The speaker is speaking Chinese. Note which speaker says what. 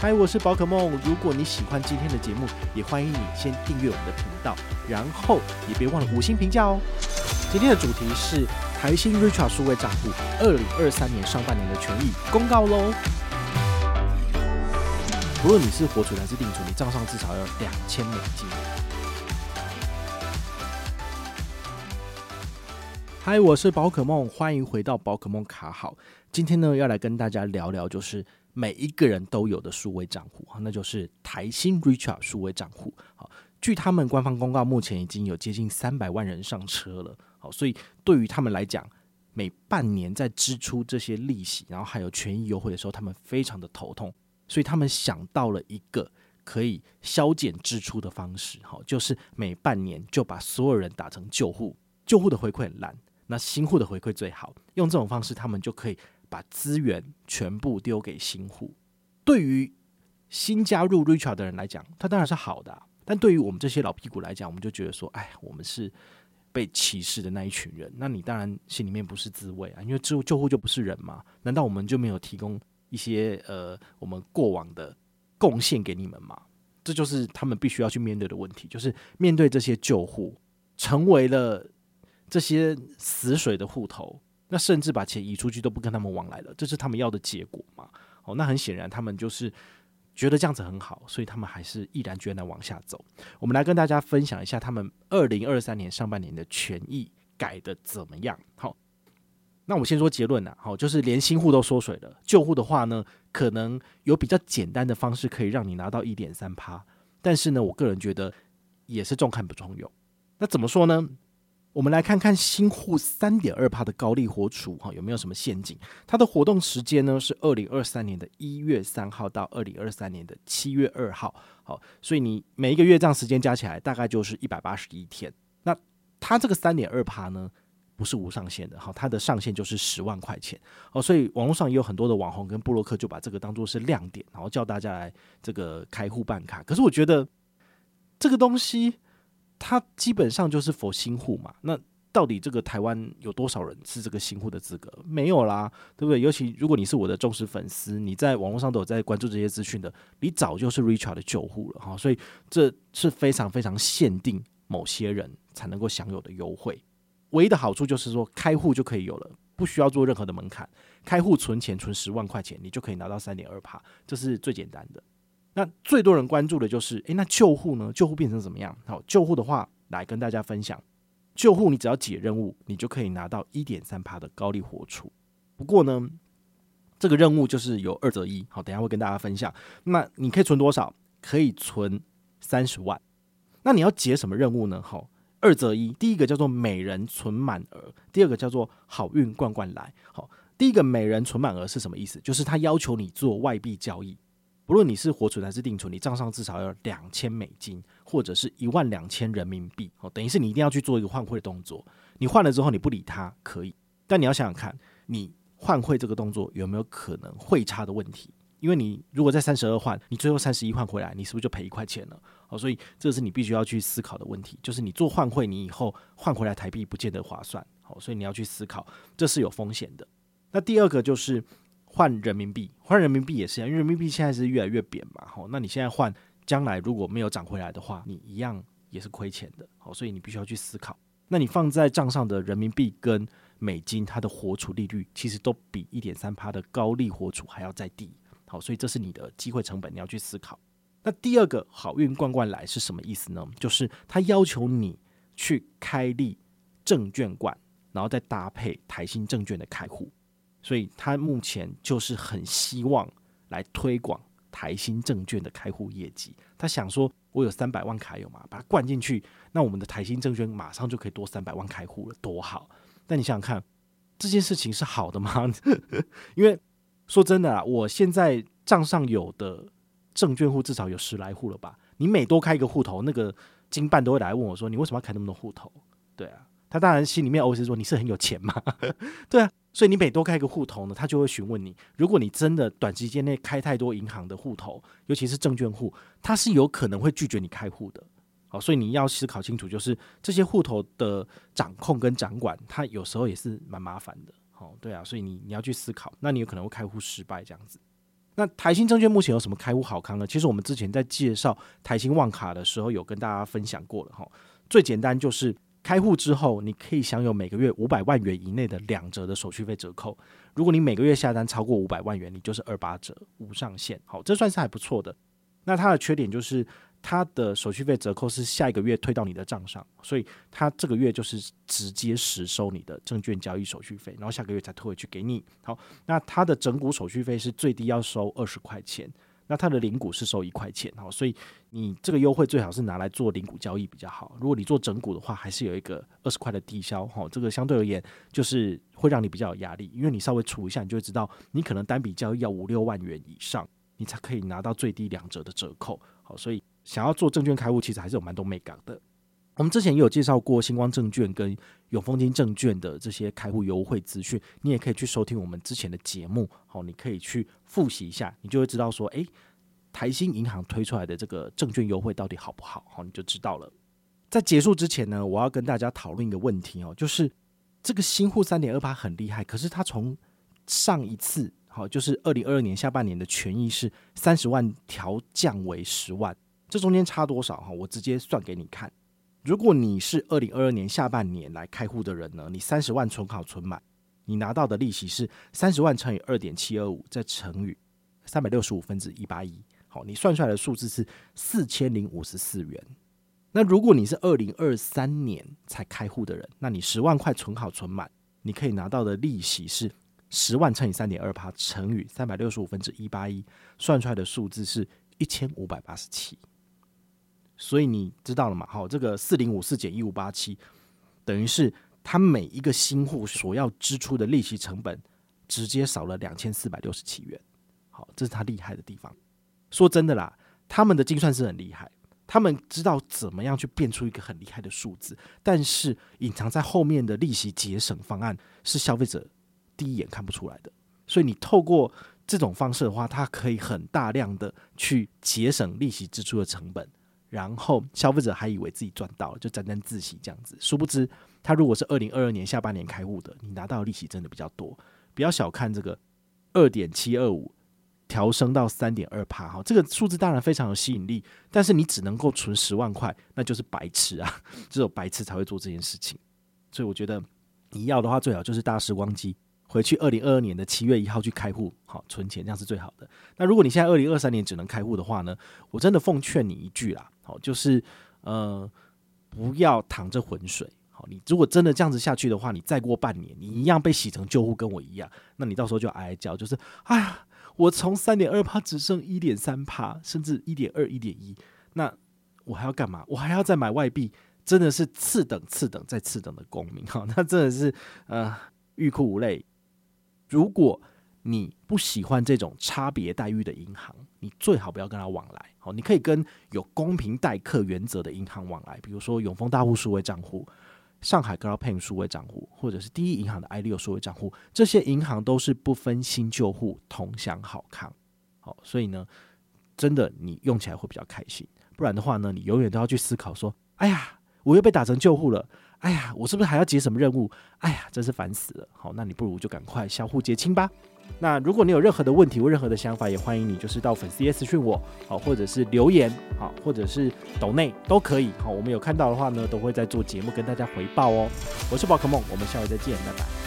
Speaker 1: 嗨，我是宝可梦。如果你喜欢今天的节目，也欢迎你先订阅我们的频道，然后也别忘了五星评价哦。今天的主题是台新 Richart 数位账户二零二三年上半年的权益公告喽。不论你是活存还是定存，你账上至少要两千美金。嗨，我是宝可梦，欢迎回到宝可梦卡好。今天呢，要来跟大家聊聊，就是每一个人都有的数位账户，那就是台新 Richard 数位账户。好，据他们官方公告，目前已经有接近三百万人上车了。好，所以对于他们来讲，每半年在支出这些利息，然后还有权益优惠的时候，他们非常的头痛。所以他们想到了一个可以削减支出的方式，好，就是每半年就把所有人打成旧户，旧户的回馈很烂，那新户的回馈最好。用这种方式，他们就可以。把资源全部丢给新户，对于新加入 Richart 的人来讲，他当然是好的。但对于我们这些老屁股来讲，我们就觉得说，哎，我们是被歧视的那一群人。那你当然心里面不是滋味啊，因为旧旧户就不是人嘛。难道我们就没有提供一些呃我们过往的贡献给你们吗？这就是他们必须要去面对的问题，就是面对这些旧户成为了这些死水的户头。那甚至把钱移出去都不跟他们往来了，这是他们要的结果嘛？哦，那很显然他们就是觉得这样子很好，所以他们还是毅然决然往下走。我们来跟大家分享一下他们二零二三年上半年的权益改得怎么样？好，那我们先说结论呐，好，就是连新户都缩水了，旧户的话呢，可能有比较简单的方式可以让你拿到一点三趴，但是呢，我个人觉得也是重看不重用。那怎么说呢？我们来看看新户三点二趴的高利活储哈，有没有什么陷阱？它的活动时间呢是二零二三年的一月三号到二零二三年的七月二号，好，所以你每一个月这样时间加起来大概就是一百八十一天。那它这个三点二趴呢不是无上限的，好，它的上限就是十万块钱哦。所以网络上也有很多的网红跟布洛克就把这个当做是亮点，然后叫大家来这个开户办卡。可是我觉得这个东西。它基本上就是 for 新户嘛，那到底这个台湾有多少人是这个新户的资格？没有啦，对不对？尤其如果你是我的忠实粉丝，你在网络上都有在关注这些资讯的，你早就是 Richard 的旧户了哈，所以这是非常非常限定某些人才能够享有的优惠。唯一的好处就是说开户就可以有了，不需要做任何的门槛，开户存钱存十万块钱，你就可以拿到三点二趴，这是最简单的。那最多人关注的就是，诶，那救护呢？救护变成怎么样？好，救护的话，来跟大家分享，救护你只要解任务，你就可以拿到一点三趴的高利活储。不过呢，这个任务就是有二择一。好，等下会跟大家分享。那你可以存多少？可以存三十万。那你要解什么任务呢？好，二择一。第一个叫做每人存满额，第二个叫做好运罐罐来。好，第一个每人存满额是什么意思？就是他要求你做外币交易。不论你是活存还是定存，你账上至少要两千美金，或者是一万两千人民币哦，等于是你一定要去做一个换汇的动作。你换了之后你不理他可以，但你要想想看，你换汇这个动作有没有可能汇差的问题？因为你如果在三十二换，你最后三十一换回来，你是不是就赔一块钱了？哦，所以这是你必须要去思考的问题，就是你做换汇，你以后换回来台币不见得划算。哦，所以你要去思考，这是有风险的。那第二个就是。换人民币，换人民币也是啊，因为人民币现在是越来越贬嘛，吼，那你现在换，将来如果没有涨回来的话，你一样也是亏钱的，好，所以你必须要去思考。那你放在账上的人民币跟美金，它的活储利率其实都比一点三趴的高利活储还要再低，好，所以这是你的机会成本，你要去思考。那第二个好运罐罐来是什么意思呢？就是他要求你去开立证券罐，然后再搭配台新证券的开户。所以他目前就是很希望来推广台新证券的开户业绩。他想说，我有三百万卡友嘛，把它灌进去，那我们的台新证券马上就可以多三百万开户了，多好！但你想想看，这件事情是好的吗？因为说真的啊，我现在账上有的证券户至少有十来户了吧？你每多开一个户头，那个经办都会来问我说，你为什么要开那么多户头？对啊，他当然心里面 OS 说，你是很有钱嘛？对啊。所以你每多开一个户头呢，他就会询问你。如果你真的短时间内开太多银行的户头，尤其是证券户，他是有可能会拒绝你开户的。好，所以你要思考清楚，就是这些户头的掌控跟掌管，它有时候也是蛮麻烦的。好，对啊，所以你你要去思考，那你有可能会开户失败这样子。那台新证券目前有什么开户好康呢？其实我们之前在介绍台新旺卡的时候，有跟大家分享过了哈。最简单就是开户之后，你可以享有每个月五百万元以内的两折的手续费折扣。如果你每个月下单超过五百万元，你就是二八折无上限。好，这算是还不错的。那它的缺点就是。它的手续费折扣是下一个月退到你的账上，所以它这个月就是直接实收你的证券交易手续费，然后下个月才退回去给你。好，那它的整股手续费是最低要收二十块钱，那它的零股是收一块钱。好，所以你这个优惠最好是拿来做零股交易比较好。如果你做整股的话，还是有一个二十块的低消。哈，这个相对而言就是会让你比较有压力，因为你稍微除一下，你就会知道你可能单笔交易要五六万元以上，你才可以拿到最低两折的折扣。好，所以。想要做证券开户，其实还是有蛮多美感的。我们之前也有介绍过星光证券跟永丰金证券的这些开户优惠资讯，你也可以去收听我们之前的节目。好，你可以去复习一下，你就会知道说，诶，台新银行推出来的这个证券优惠到底好不好？好，你就知道了。在结束之前呢，我要跟大家讨论一个问题哦，就是这个新户三点二八很厉害，可是它从上一次好，就是二零二二年下半年的权益是三十万调降为十万。这中间差多少哈？我直接算给你看。如果你是二零二二年下半年来开户的人呢，你三十万存好存满，你拿到的利息是三十万乘以二点七二五，再乘以三百六十五分之一八一，好，你算出来的数字是四千零五十四元。那如果你是二零二三年才开户的人，那你十万块存好存满，你可以拿到的利息是十万乘以三点二八乘以三百六十五分之一八一，算出来的数字是一千五百八十七。所以你知道了嘛？好，这个四零五四减一五八七，等于是他每一个新户所要支出的利息成本，直接少了两千四百六十七元。好，这是他厉害的地方。说真的啦，他们的精算师很厉害，他们知道怎么样去变出一个很厉害的数字，但是隐藏在后面的利息节省方案是消费者第一眼看不出来的。所以你透过这种方式的话，它可以很大量的去节省利息支出的成本。然后消费者还以为自己赚到了，就沾沾自喜这样子。殊不知，他如果是二零二二年下半年开户的，你拿到利息真的比较多。不要小看这个二点七二五调升到三点二趴哈，这个数字当然非常有吸引力，但是你只能够存十万块，那就是白痴啊！只有白痴才会做这件事情。所以我觉得你要的话，最好就是大时光机。回去二零二二年的七月一号去开户，好存钱，这样是最好的。那如果你现在二零二三年只能开户的话呢，我真的奉劝你一句啦，好，就是呃，不要淌着浑水。好，你如果真的这样子下去的话，你再过半年，你一样被洗成旧户，跟我一样，那你到时候就哀哀叫，就是哎呀，我从三点二趴只剩一点三趴，甚至一点二、一点一，那我还要干嘛？我还要再买外币，真的是次等、次等再次等的公民。哈，那真的是呃，欲哭无泪。如果你不喜欢这种差别待遇的银行，你最好不要跟他往来。好，你可以跟有公平待客原则的银行往来，比如说永丰大户数位账户、上海 Cloudpay 数位账户，或者是第一银行的 i6 数位账户。这些银行都是不分新旧户，同享好康。好，所以呢，真的你用起来会比较开心。不然的话呢，你永远都要去思考说：哎呀，我又被打成旧户了。哎呀，我是不是还要接什么任务？哎呀，真是烦死了。好，那你不如就赶快相互结清吧。那如果你有任何的问题或任何的想法，也欢迎你就是到粉丝页私讯我，好，或者是留言，好，或者是抖内都可以。好，我们有看到的话呢，都会在做节目跟大家回报哦。我是宝可梦，我们下回再见，拜拜。